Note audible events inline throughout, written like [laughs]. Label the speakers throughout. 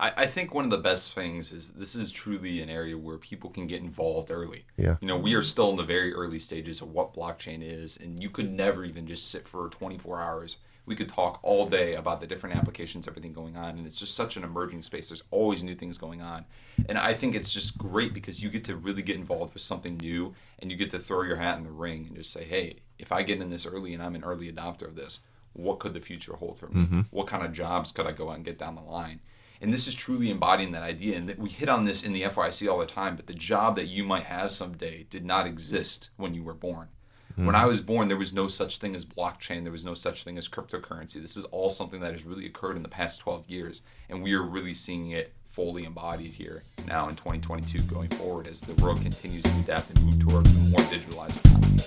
Speaker 1: I, I think one of the best things is this is truly an area where people can get involved early.
Speaker 2: Yeah.
Speaker 1: You know, we are still in the very early stages of what blockchain is, and you could never even just sit for 24 hours. We could talk all day about the different applications, everything going on, and it's just such an emerging space. There's always new things going on. And I think it's just great because you get to really get involved with something new and you get to throw your hat in the ring and just say, hey, if I get in this early and I'm an early adopter of this, what could the future hold for me? Mm-hmm. What kind of jobs could I go out and get down the line? And this is truly embodying that idea. And we hit on this in the FYIC all the time, but the job that you might have someday did not exist when you were born. When I hmm. was born, there was no such thing as blockchain. There was no such thing as cryptocurrency. This is all something that has really occurred in the past 12 years. And we are really seeing it fully embodied here now in 2022 going forward as the world continues to adapt and move towards a more digitalized economy.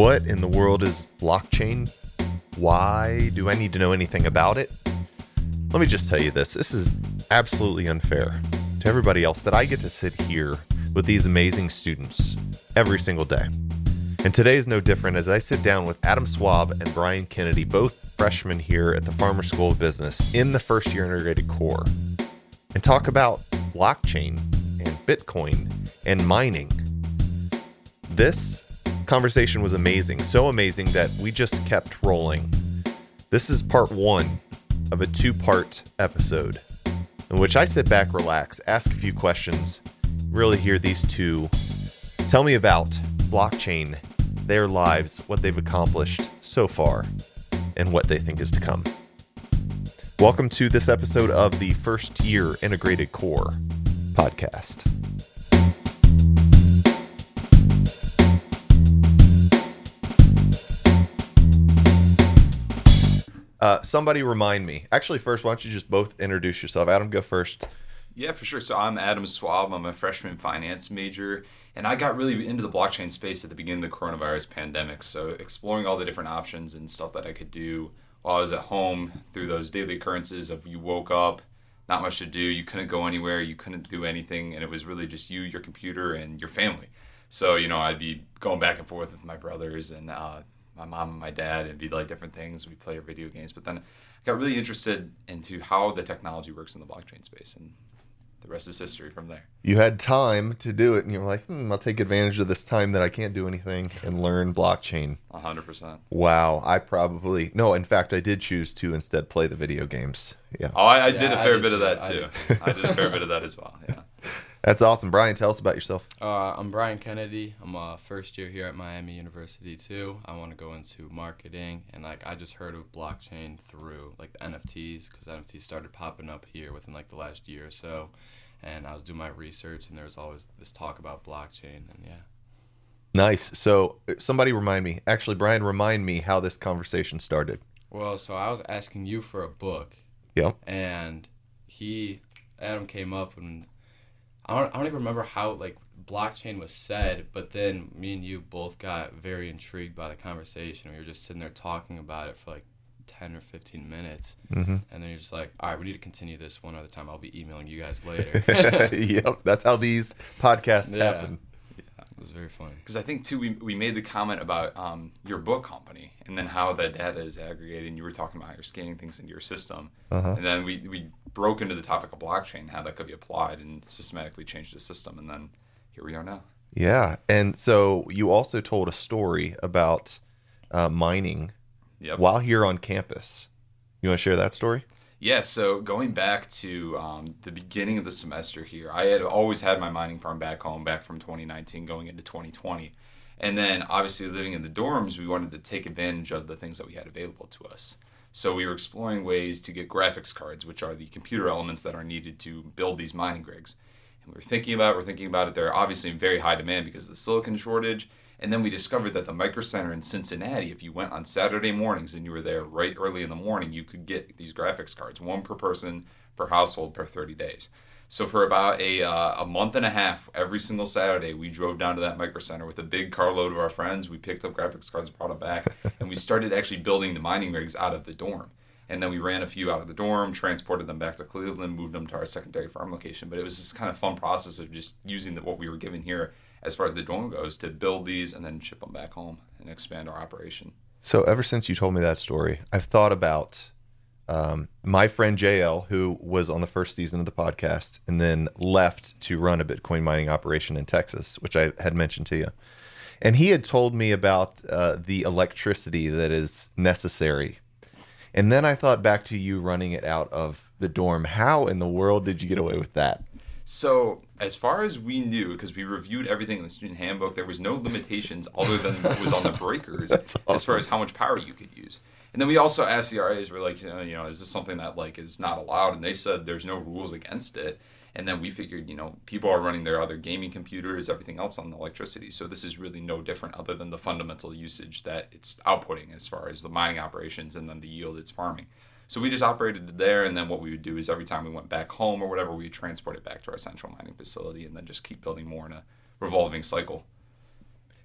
Speaker 2: What in the world is blockchain? Why do I need to know anything about it? Let me just tell you this this is absolutely unfair to everybody else that I get to sit here with these amazing students every single day. And today is no different as I sit down with Adam Swab and Brian Kennedy, both freshmen here at the Farmer School of Business in the first year integrated core, and talk about blockchain and Bitcoin and mining. This conversation was amazing, so amazing that we just kept rolling. This is part one of a two part episode in which I sit back, relax, ask a few questions, really hear these two tell me about blockchain, their lives, what they've accomplished so far, and what they think is to come. Welcome to this episode of the First Year Integrated Core podcast. Uh, somebody remind me. Actually, first, why don't you just both introduce yourself? Adam, go first.
Speaker 1: Yeah, for sure. So I'm Adam Swab. I'm a freshman finance major, and I got really into the blockchain space at the beginning of the coronavirus pandemic. So exploring all the different options and stuff that I could do while I was at home through those daily occurrences of you woke up, not much to do, you couldn't go anywhere, you couldn't do anything, and it was really just you, your computer, and your family. So you know, I'd be going back and forth with my brothers and uh, my mom and my dad, and be like different things. We play our video games, but then I got really interested into how the technology works in the blockchain space, and the rest is history from there.
Speaker 2: You had time to do it, and you were like, hmm, I'll take advantage of this time that I can't do anything and learn blockchain.
Speaker 1: Hundred percent.
Speaker 2: Wow, I probably no. In fact, I did choose to instead play the video games. Yeah,
Speaker 1: Oh, I, I did
Speaker 3: a
Speaker 1: a
Speaker 3: I
Speaker 1: fair
Speaker 3: did
Speaker 1: bit of
Speaker 3: too.
Speaker 1: that
Speaker 3: I
Speaker 1: too.
Speaker 3: did
Speaker 1: I did a fair bit of that as well. Yeah. [laughs]
Speaker 2: that's awesome. Brian, tell us about yourself.
Speaker 3: Uh, I'm Brian Kennedy. I'm a first year here at Miami University too. I want to go into marketing, and like I just heard of blockchain through like the NFTs because NFTs started popping up here within like the last year or so, and I was doing my research, and there was always this talk about blockchain, and yeah.
Speaker 2: Nice. So, uh, somebody remind me. Actually, Brian, remind me how this conversation started.
Speaker 3: Well, so I was asking you for a book,
Speaker 2: Yep.
Speaker 3: and he Adam came up and I don't, I don't even remember how like blockchain was said, but then me and you both got very intrigued by the conversation. We were just sitting there talking about it for like ten or fifteen minutes,
Speaker 2: hmm
Speaker 3: and then you're just like, "All right, we need to continue this one other time. I'll be emailing you guys later." [laughs]
Speaker 2: yep. That's how these podcasts
Speaker 3: Yeah.
Speaker 2: happen.
Speaker 3: Yeah, it was very funny.
Speaker 1: Because I think too, we, we made the comment about um, your book company and then how that data is aggregated. And you were talking about how you're scanning things into your system,
Speaker 2: Uh-huh.
Speaker 1: and then we we broke into the topic of blockchain, how that could be applied, and systematically changed the system. And then here we are now.
Speaker 2: Yeah. And so you also told a story about uh, mining
Speaker 1: Yep.
Speaker 2: while here on campus. You want to share that story?
Speaker 1: Yeah, so going back to um, the beginning of the semester here, I had always had my mining farm back home, back from 2019 going into 2020. And then obviously living in the dorms, we wanted to take advantage of the things that we had available to us. So we were exploring ways to get graphics cards, which are the computer elements that are needed to build these mining rigs. And we were thinking about it, we're thinking about it. They're obviously in very high demand because of the silicon shortage. And then we discovered that the Micro Center in Cincinnati, if you went on Saturday mornings and you were there right early in the morning, you could get these graphics cards, one per person per household per 30 days. So for about a, uh, a month and a half, every single Saturday, we drove down to that Micro Center with a big carload of our friends. We picked up graphics cards, brought them back, [laughs] and we started actually building the mining rigs out of the dorm. And then we ran a few out of the dorm, transported them back to Cleveland, moved them to our secondary farm location. But it was this kind of fun process of just using the, what we were given here as far as the dorm goes to build these and then ship them back home and expand our operation.
Speaker 2: So ever since you told me that story, I've thought about um, my friend JL, who was on the first season of the podcast and then left to run a Bitcoin mining operation in Texas, which I had mentioned to you. And he had told me about uh, the electricity that is necessary. And then I thought back to you running it out of the dorm. How in the world did you get away with that?
Speaker 1: So, as far as we knew, because we reviewed everything in the student handbook, there was no limitations other than what was on the breakers [laughs]
Speaker 2: That's
Speaker 1: as far as how much power you could use. And then we also asked the RAs, we're like, you know, you know, is this something that like is not allowed? And they said there's no rules against it. And then we figured, you know, people are running their other gaming computers, everything else on the electricity. So this is really no different other than the fundamental usage that it's outputting as far as the mining operations and then the yield it's farming. So we just operated there, and then what we would do is every time we went back home or whatever, we would transport it back to our central mining facility, and then just keep building more in a revolving cycle.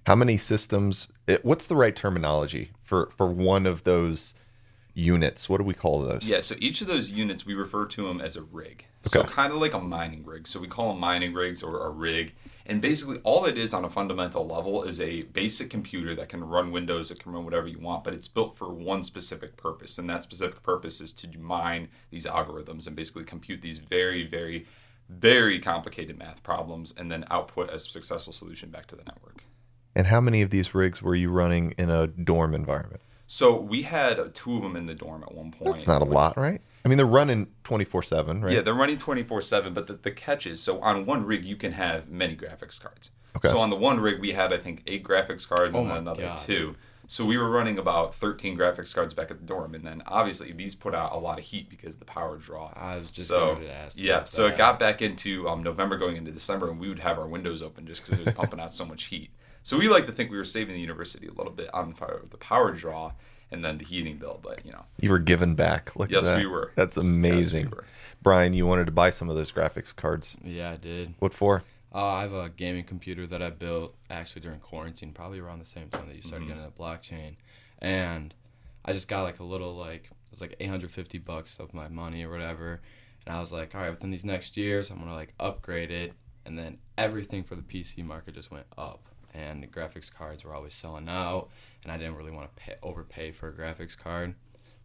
Speaker 2: How many systems? It, what's the right terminology for for one of those units? What do we call those?
Speaker 1: Yeah, so each of those units we refer to them as a rig. So kind of like a mining rig. So we call them mining rigs or a rig. And basically all it is on a fundamental level is a basic computer that can run Windows, it can run whatever you want, but it's built for one specific purpose. And that specific purpose is to mine these algorithms and basically compute these very, very, very complicated math problems and then output a successful solution back to the network.
Speaker 2: And how many of these rigs were you running in a dorm environment?
Speaker 1: So we had two of them in the dorm at one point.
Speaker 2: That's not a lot, right? I mean, they're running twenty four seven, right?
Speaker 1: Yeah, they're running 24 7, but the, the catch is so on one rig, you can have many graphics cards.
Speaker 2: Okay.
Speaker 1: So on the one rig, we had, I think, eight graphics cards
Speaker 3: Oh
Speaker 1: and then another
Speaker 3: God.
Speaker 1: two. So we were running about 13 graphics cards back at the dorm. And then obviously, these put out a lot of heat because of the power draw.
Speaker 3: I was just
Speaker 1: so,
Speaker 3: to ask.
Speaker 1: yeah,
Speaker 3: about
Speaker 1: so it got back into um, November going into December, and we would have our windows open just because it was pumping out so much heat. So we like to think we were saving the university a little bit on fire with the power draw and then the heating bill. But, you know,
Speaker 2: You were given back. Look
Speaker 1: Yes,
Speaker 2: at that.
Speaker 1: we were.
Speaker 2: That's amazing.
Speaker 1: were.
Speaker 2: Brian, you wanted to buy some of those graphics cards.
Speaker 3: Yeah, I did.
Speaker 2: What for?
Speaker 3: Uh, I have a gaming computer that I built actually during quarantine, probably around the same time that you started getting the blockchain, and I just got like a little like it was like 850 bucks of my money or whatever, and I was like, all right, within these next years, I'm gonna like upgrade it, and then everything for the PC market just went up, and the graphics cards were always selling out, and I didn't really want to pay, overpay for a graphics card,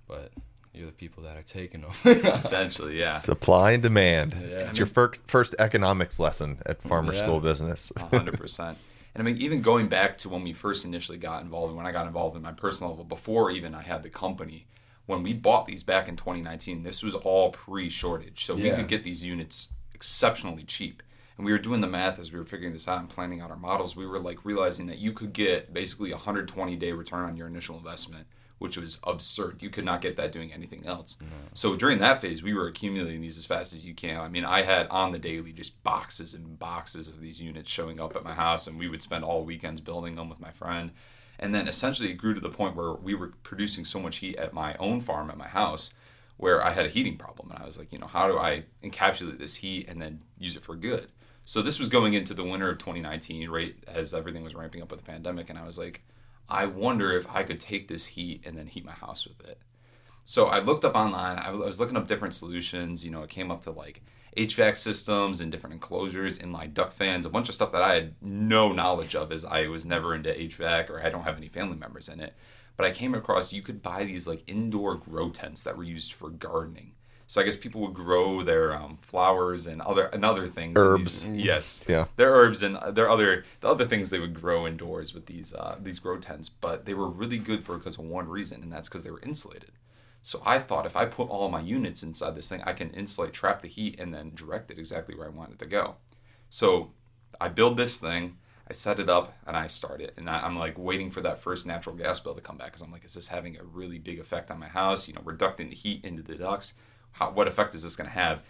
Speaker 3: but you're the people that are taking them. [laughs]
Speaker 1: essentially, yeah.
Speaker 2: Supply and demand.
Speaker 3: Yeah.
Speaker 2: It's your first first economics lesson at Farmer
Speaker 3: Yeah.
Speaker 2: School of Business.
Speaker 1: Hundred percent. And I mean, even going back to when we first initially got involved, and when I got involved in my personal level, before even I had the company, when we bought these back in 2019, this was all pre-shortage, so we could get these units exceptionally cheap. And we were doing the math as we were figuring this out and planning out our models. We were like realizing that you could get basically a 120 day return on your initial investment, which was absurd. You could not get that doing anything else. Mm-hmm. So during that phase, we were accumulating these as fast as you can. I mean, I had on the daily just boxes and boxes of these units showing up at my house, and we would spend all weekends building them with my friend. And then essentially it grew to the point where we were producing so much heat at my own farm at my house where I had a heating problem. And I was like, you know, how do I encapsulate this heat and then use it for good? So this was going into the winter of 2019, right as everything was ramping up with the pandemic. And I was like, I wonder if I could take this heat and then heat my house with it. So I looked up online. I was looking up different solutions. You know, it came up to like HVAC systems and different enclosures, inline duct fans, a bunch of stuff that I had no knowledge of as I was never into HVAC or I don't have any family members in it. But I came across you could buy these like indoor grow tents that were used for gardening. So I guess people would grow their um, flowers and other and other things.
Speaker 2: Herbs.
Speaker 1: these- yes.
Speaker 2: Yeah.
Speaker 1: Their herbs and their other the other things they would grow indoors with these uh, these grow tents, but they were really good for because of one reason, and that's because they were insulated. So I thought if I put all my units inside this thing, I can insulate, trap the heat, and then direct it exactly where I want it to go. So I build this thing, I set it up, and I start it. And I, I'm like waiting for that first natural gas bill to come back because I'm like, is this having a really big effect on my house? You know, we're the heat into the ducts. How, what effect is this going to have?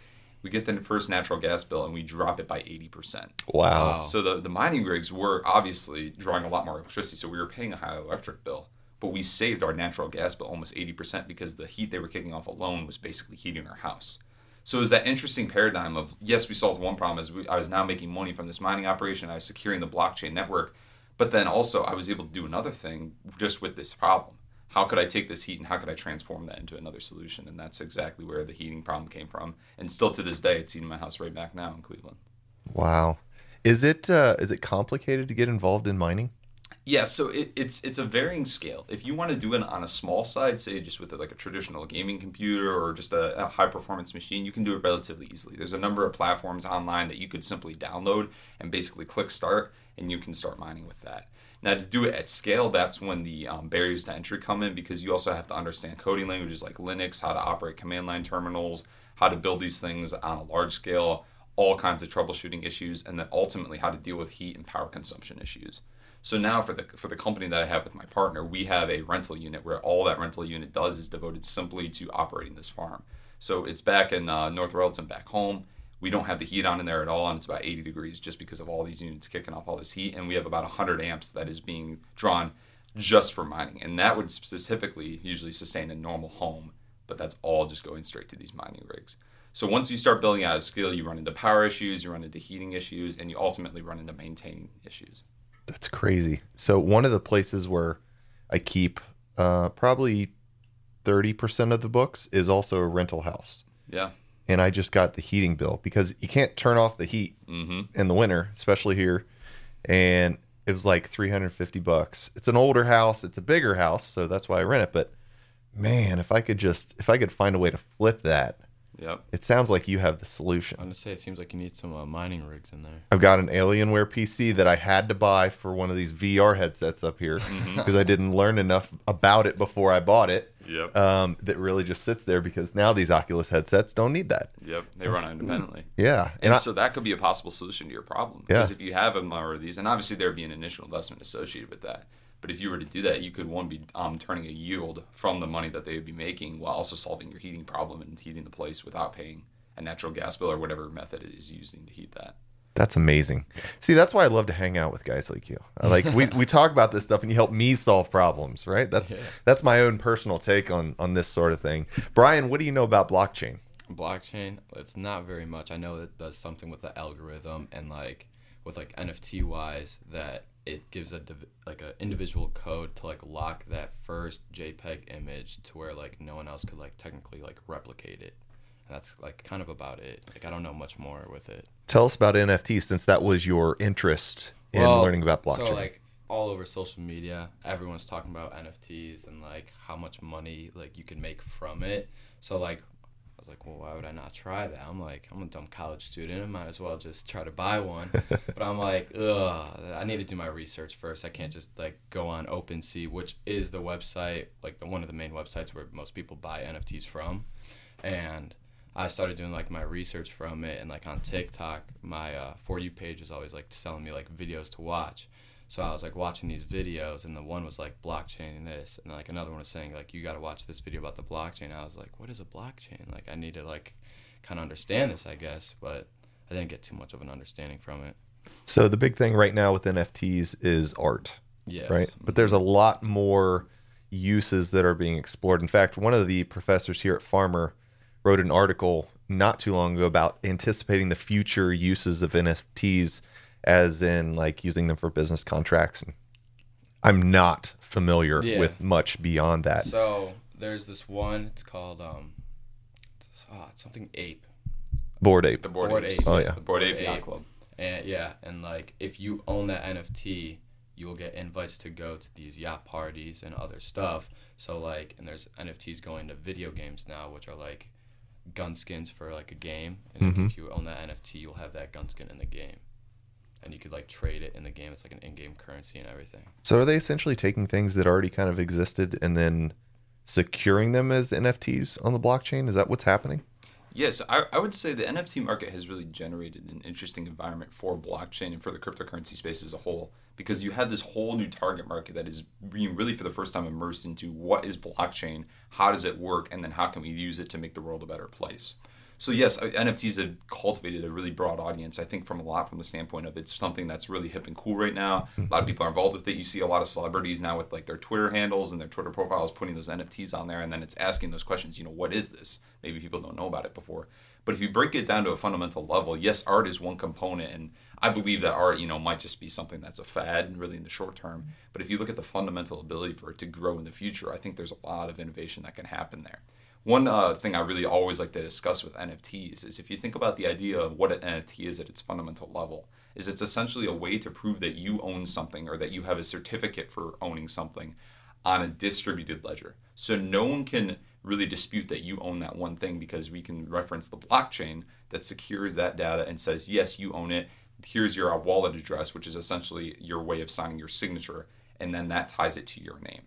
Speaker 1: We get the first natural gas bill and we drop it by 80%.
Speaker 2: Wow.
Speaker 3: Wow.
Speaker 1: So the, the mining rigs were obviously drawing a lot more electricity, so we were paying a high electric bill. But we saved our natural gas bill almost 80% because the heat they were kicking off alone was basically heating our house. So it was that interesting paradigm of yes, we solved one problem as we, I was now making money from this mining operation, I was securing the blockchain network, but then also I was able to do another thing just with this problem. How could I take this heat and how could I transform that into another solution? And that's exactly where the heating problem came from. And still to this day, it's heating my house right back now in Cleveland.
Speaker 2: Wow. Is it uh, is it complicated to get involved in mining?
Speaker 1: Yeah, so it, it's it's a varying scale. If you want to do it on a small side, say just with like a traditional gaming computer or just a, a high performance machine, you can do it relatively easily. There's a number of platforms online that you could simply download and basically click start, and you can start mining with that. Now, to do it at scale, that's when the um, barriers to entry come in because you also have to understand coding languages like Linux, how to operate command line terminals, how to build these things on a large scale, all kinds of troubleshooting issues, and then ultimately how to deal with heat and power consumption issues. So now for the for the company that I have with my partner, we have a rental unit where all that rental unit does is devoted simply to operating this farm. So it's back in uh, North Royalton, back home. We don't have the heat on in there at all, and it's about 80 degrees just because of all these units kicking off all this heat. And we have about 100 amps that is being drawn just for mining, and that would specifically usually sustain a normal home, but that's all just going straight to these mining rigs. So once you start building out a skill, you run into power issues, you run into heating issues, and you ultimately run into maintaining issues.
Speaker 2: That's crazy. So one of the places where I keep uh, probably thirty percent of the books is also a rental house,
Speaker 1: Yeah.
Speaker 2: and I just got the heating bill because you can't turn off the heat
Speaker 1: Mm-hmm.
Speaker 2: in the winter, especially here, and it was like three hundred fifty bucks. It's an older house. It's a bigger house, so that's why I rent it. But man, if I could just if I could find a way to flip that,
Speaker 1: Yep.
Speaker 2: it sounds like you have the solution.
Speaker 3: I'm gonna say it seems like you need some uh, mining rigs in there.
Speaker 2: I've got an Alienware PC that I had to buy for one of these VR headsets up here [laughs] because I didn't learn enough about it before I bought it.
Speaker 1: Yep.
Speaker 2: Um, that really just sits there because now these Oculus headsets don't need that.
Speaker 1: Yep. They run independently. [clears throat]
Speaker 2: Yeah,
Speaker 1: And,
Speaker 2: and I,
Speaker 1: so that could be a possible solution to your problem.
Speaker 2: Yeah.
Speaker 1: Because if you have a number of these, and obviously there'd be an initial investment associated with that. But if you were to do that, you could one be um, turning a yield from the money that they would be making while also solving your heating problem and heating the place without paying a natural gas bill or whatever method it is using to heat that.
Speaker 2: that's amazing. See, that's why I love to hang out with guys like you. Like we, we talk about this stuff and you help me solve problems, right? That's
Speaker 3: Yeah.
Speaker 2: that's my own personal take on on this sort of thing. Brian, what do you know about blockchain?
Speaker 3: blockchain it's not very much i know it does something with the algorithm and like with like nft wise that it gives a div- like a individual code to like lock that first jpeg image to where like no one else could like technically like replicate it and that's like kind of about it like i don't know much more with it
Speaker 2: Tell us about NFTs since that was your interest in
Speaker 3: Well,
Speaker 2: learning about blockchain.
Speaker 3: So like all over social media, everyone's talking about NFTs and like how much money like you can make from it. So like was like, well, why would I not try that? I'm like, I'm a dumb college student. I might as well just try to buy one. [laughs] but I'm like, ugh, I need to do my research first. I can't just like go on OpenSea, which is the website, like the one of the main websites where most people buy NFTs from. And I started doing like my research from it, and like on TikTok, my uh, for you page is always like selling me like videos to watch. So I was like watching these videos, and the one was like blockchain and this, and like another one was saying like you got to watch this video about the blockchain. I was like, what is a blockchain? Like I need to like kind of understand this, I guess, but I didn't get too much of an understanding from it.
Speaker 2: so the big thing right now with NFTs is art.
Speaker 3: Yes.
Speaker 2: right? But there's a lot more uses that are being explored. In fact, one of the professors here at Farmer wrote an article not too long ago about anticipating the future uses of NFTs, as in like using them for business contracts. And I'm not familiar
Speaker 3: Yeah.
Speaker 2: with much beyond that.
Speaker 3: So there's this one. It's called um, it's, oh, it's something ape.
Speaker 2: Bored ape.
Speaker 1: The board,
Speaker 3: Bored
Speaker 1: apes.
Speaker 3: Ape,
Speaker 2: Oh, yeah.
Speaker 3: the
Speaker 1: Board
Speaker 3: Bored
Speaker 1: Ape Yacht
Speaker 3: Ape.
Speaker 1: Club.
Speaker 3: And yeah, and like if you own that NFT, you will get invites to go to these yacht parties and other stuff. So like, and there's NFTs going to video games now, which are like gun skins for like a game. And
Speaker 2: Mhm.
Speaker 3: if you own that NFT, you'll have that gun skin in the game, and you could like trade it in the game. It's like an in-game currency and everything.
Speaker 2: So are they essentially taking things that already kind of existed and then securing them as NFTs on the blockchain? Is that what's happening?
Speaker 1: Yes, I, I would say the NFT market has really generated an interesting environment for blockchain and for the cryptocurrency space as a whole because you have this whole new target market that is being really for the first time immersed into what is blockchain, how does it work, and then how can we use it to make the world a better place. So yes, uh, NFTs have cultivated a really broad audience. I think from a lot from the standpoint of it's something that's really hip and cool right now. A lot of people are involved with it. You see a lot of celebrities now with like their Twitter handles and their Twitter profiles putting those NFTs on there, and then it's asking those questions. You know, what is this? Maybe people don't know about it before. But if you break it down to a fundamental level, yes, art is one component, and I believe that art, you know, might just be something that's a fad, really in the short term. But if you look at the fundamental ability for it to grow in the future, I think there's a lot of innovation that can happen there One uh, thing I really always like to discuss with NFTs is if you think about the idea of what an NFT is at its fundamental level, is it's essentially a way to prove that you own something or that you have a certificate for owning something on a distributed ledger. So no one can really dispute that you own that one thing because we can reference the blockchain that secures that data and says, yes, you own it. Here's your wallet address, which is essentially your way of signing your signature, and then that ties it to your name.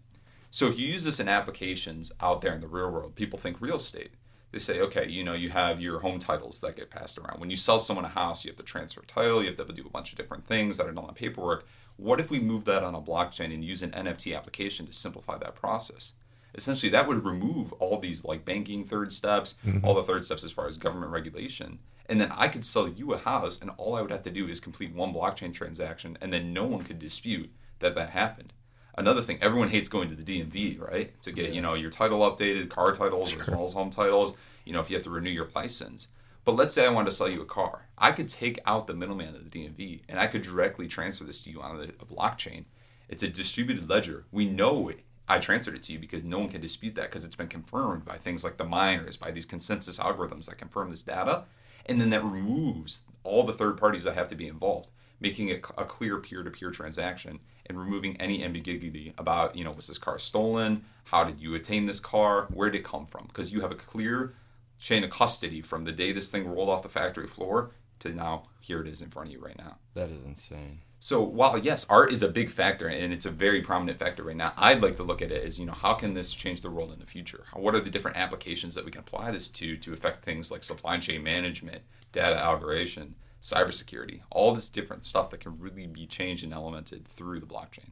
Speaker 1: So if you use this in applications out there in the real world, people think real estate. They say, okay, you know, you have your home titles that get passed around. When you sell someone a house, you have to transfer title, you have to do a bunch of different things that are done on paperwork. What if we move that on a blockchain and use an NFT application to simplify that process? Essentially, that would remove all these like banking third steps, mm-hmm. all the third steps as far as government regulation. And then I could sell you a house, and all I would have to do is complete one blockchain transaction, and then no one could dispute that that happened another thing everyone hates going to the dmv right? To get you know your title updated car titles sure. as well as home titles you know if you have to renew your license. But let's say i wanted to sell you a car. I could take out the middleman of the dmv and i could directly transfer this to you on a blockchain. It's a distributed ledger. We know it. I transferred it to you because no one can dispute that because it's been confirmed by things like the miners, by these consensus algorithms that confirm this data. And then that removes all the third parties that have to be involved, making it a clear peer to peer transaction and removing any ambiguity about, you know, was this car stolen? How did you attain this car? Where did it come from? Because you have a clear chain of custody from the day this thing rolled off the factory floor to now here it is in front of you right now.
Speaker 3: That is insane.
Speaker 1: So while yes, art is a big factor and it's a very prominent factor right now, I'd like to look at it as you know how can this change the world in the future? What are the different applications that we can apply this to to affect things like supply chain management, data algorithm, cybersecurity, all this different stuff that can really be changed and elemented through the blockchain.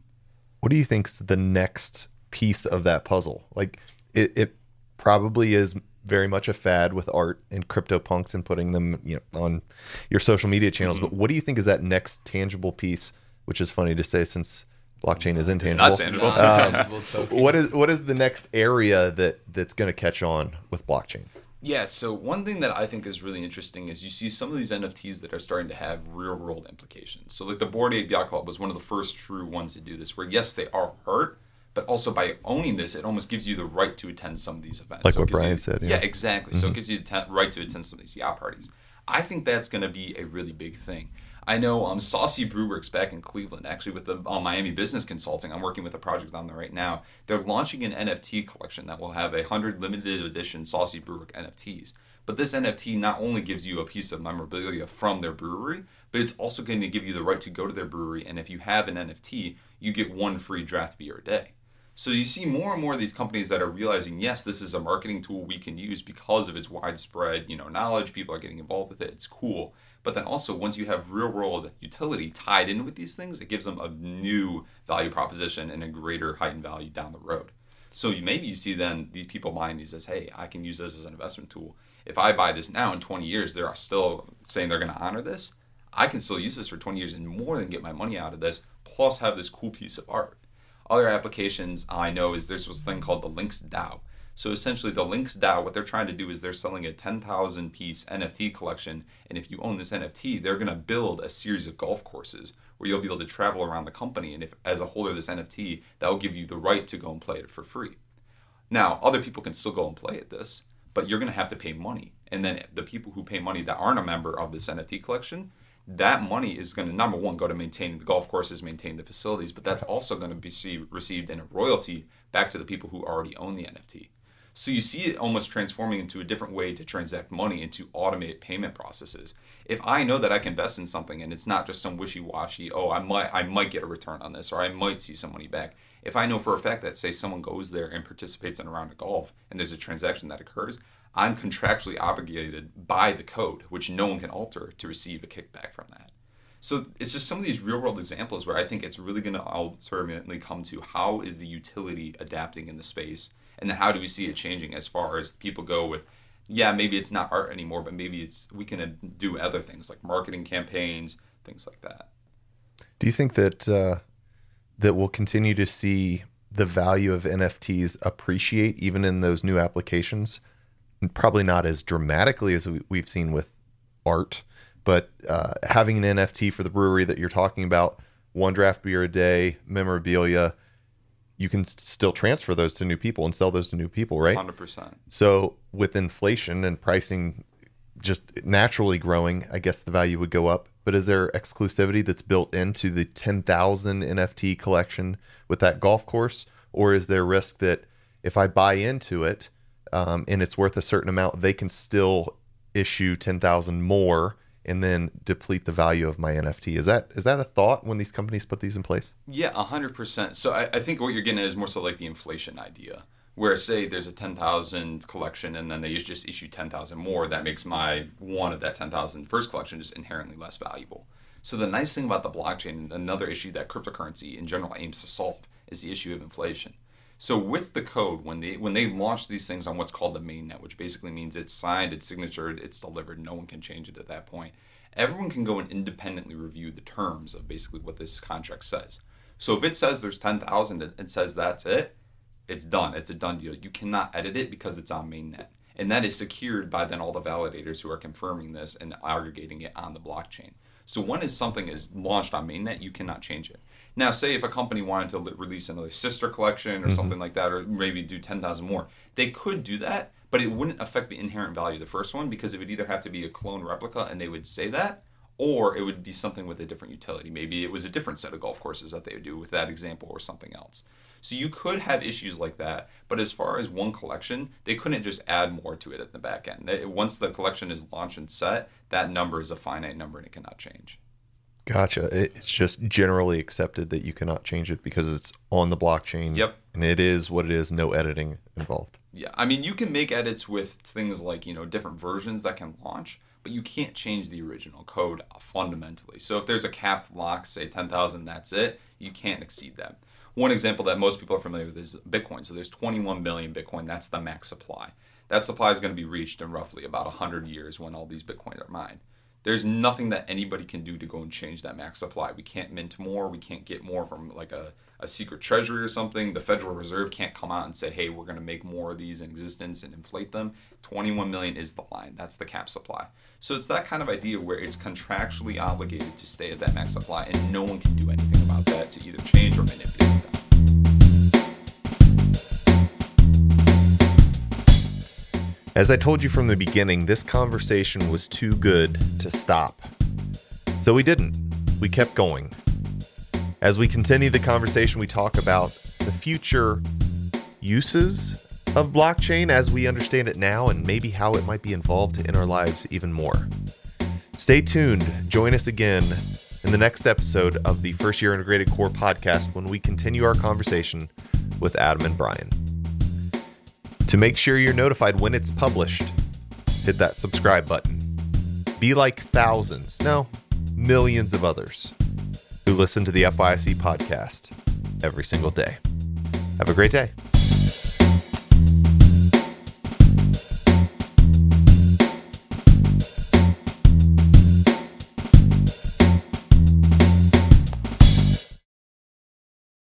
Speaker 2: What do you think's the next piece of that puzzle? Like it, it probably is very much a fad with art and CryptoPunks and putting them you know on your social media channels. Mm-hmm. But what do you think is that next tangible piece? Which is funny to say since blockchain is intangible. It's not tangible. Um, what is what is the next area that that's going to catch on with blockchain?
Speaker 1: Yeah, so one thing that I think is really interesting is you see some of these NFTs that are starting to have real world implications. So like the Bored Ape Yacht Club was one of the first true ones to do this, where yes, they are hurt, but also by owning this, it almost gives you the right to attend some of these events.
Speaker 2: Like
Speaker 1: so
Speaker 2: what Brian
Speaker 1: you,
Speaker 2: said.
Speaker 1: Yeah, yeah exactly. Mm-hmm. So it mm-hmm. gives you the t- right to attend some of these yacht parties. I think that's going to be a really big thing. I know um, Saucy Brew Works back in Cleveland, actually with the uh, Miami Business Consulting. I'm working with a project on there right now. They're launching an NFT collection that will have a hundred limited edition Saucy Brew Work NFTs. But this NFT not only gives you a piece of memorabilia from their brewery, but it's also going to give you the right to go to their brewery. And if you have an NFT, you get one free draft beer a day. So you see more and more of these companies that are realizing, yes, this is a marketing tool we can use because of its widespread, you know, knowledge. People are getting involved with it. It's cool. But then also, once you have real world utility tied in with these things, it gives them a new value proposition and a greater heightened value down the road. So you, maybe you see then these people buying these as, hey, I can use this as an investment tool. If I buy this now in 20 years, they're still saying they're going to honor this. I can still use this for 20 years and more than get my money out of this, plus have this cool piece of art. Other applications I know is there's this thing called the LinksDAO. So essentially, the LinksDAO, what they're trying to do is they're selling a 10,000 piece NFT collection. And if you own this NFT, they're going to build a series of golf courses where you'll be able to travel around the company. And if, as a holder of this NFT, that will give you the right to go and play it for free. Now, other people can still go and play at this, but you're going to have to pay money. And then the people who pay money that aren't a member of this NFT collection, that money is going to number one go to maintain the golf courses, maintain the facilities, but that's also going to be received in a royalty back to the people who already own the NFT. So you see it almost transforming into a different way to transact money and to automate payment processes. If I know that I can invest in something and it's not just some wishy-washy, oh, I might I might get a return on this or I might see some money back. If I know for a fact that say someone goes there and participates in a round of golf and there's a transaction that occurs, I'm contractually obligated by the code, which no one can alter, to receive a kickback from that. So it's just some of these real world examples where I think it's really going to ultimately come to how is the utility adapting in the space, and then how do we see it changing as far as people go with, yeah, maybe it's not art anymore, but maybe it's we can do other things like marketing campaigns, things like that.
Speaker 2: Do you think that uh, that we'll continue to see the value of NFTs appreciate even in those new applications? probably not as dramatically as we, have seen with art, but uh, having an NFT for the brewery that you're talking about, one draft beer a day, memorabilia, you can still transfer those to new people and sell those to new people, right?
Speaker 1: 100%.
Speaker 2: So with inflation and pricing just naturally growing, I guess the value would go up. But is there exclusivity that's built into the 10,000 NFT collection with that golf course? Or is there risk that if I buy into it um, and it's worth a certain amount, they can still issue 10,000 more and then deplete the value of my NFT? Is that is that a thought when these companies put these in place?
Speaker 1: Yeah, hundred percent. So I, I think what you're getting at is more so like the inflation idea, where say there's a ten thousand collection and then they just issue ten thousand more. That makes my one of that 10,000 first collection just inherently less valuable. So the nice thing about the blockchain, another issue that cryptocurrency in general aims to solve, is the issue of inflation. So with the code, when they when they launch these things on what's called the mainnet, which basically means it's signed, it's signatured, it's delivered, no one can change it at that point. Everyone can go and independently review the terms of basically what this contract says. So if it says there's ten thousand, it says that's it, it's done. It's a done deal. You cannot edit it because it's on mainnet, and that is secured by then all the validators who are confirming this and aggregating it on the blockchain. So when is something is launched on mainnet, you cannot change it. Now, say if a company wanted to li- release another sister collection or mm-hmm. something like that, or maybe do ten thousand more, they could do that, but it wouldn't affect the inherent value of the first one because it would either have to be a clone replica, and they would say that, or it would be something with a different utility. Maybe it was a different set of golf courses that they would do with that example or something else. So you could have issues like that, but as far as one collection, they couldn't just add more to it at the back end. Once the collection is launched and set, that number is a finite number and it cannot change.
Speaker 2: Gotcha. It's just generally accepted that you cannot change it because it's on the blockchain.
Speaker 1: Yep.
Speaker 2: And it is what it is, no editing involved.
Speaker 1: Yeah, I mean, you can make edits with things like, you know, different versions that can launch, but you can't change the original code fundamentally. So if there's a capped lock, say 10,000, that's it, you can't exceed that. One example that most people are familiar with is Bitcoin. So there's 21 million Bitcoin, that's the max supply. That supply is going to be reached in roughly about 100 years when all these Bitcoins are mined. There's nothing that anybody can do to go and change that max supply. We can't mint more. We can't get more from like a, a secret treasury or something. The Federal Reserve can't come out and say, hey, we're going to make more of these in existence and inflate them. 21 million is the line. That's the cap supply. So it's that kind of idea where it's contractually obligated to stay at that max supply and no one can do anything about that to either change or manipulate them.
Speaker 2: As I told you from the beginning, this conversation was too good to stop. So we didn't. We kept going. As we continue the conversation, we talk about the future uses of blockchain as we understand it now and maybe how it might be involved in our lives even more. Stay tuned. Join us again in the next episode of the First Year Integrated Core podcast when we continue our conversation with Adam and Brian. To make sure you're notified when it's published, hit that subscribe button. Be like thousands, no, millions of others who listen to the FYIC podcast every single day. Have a great day.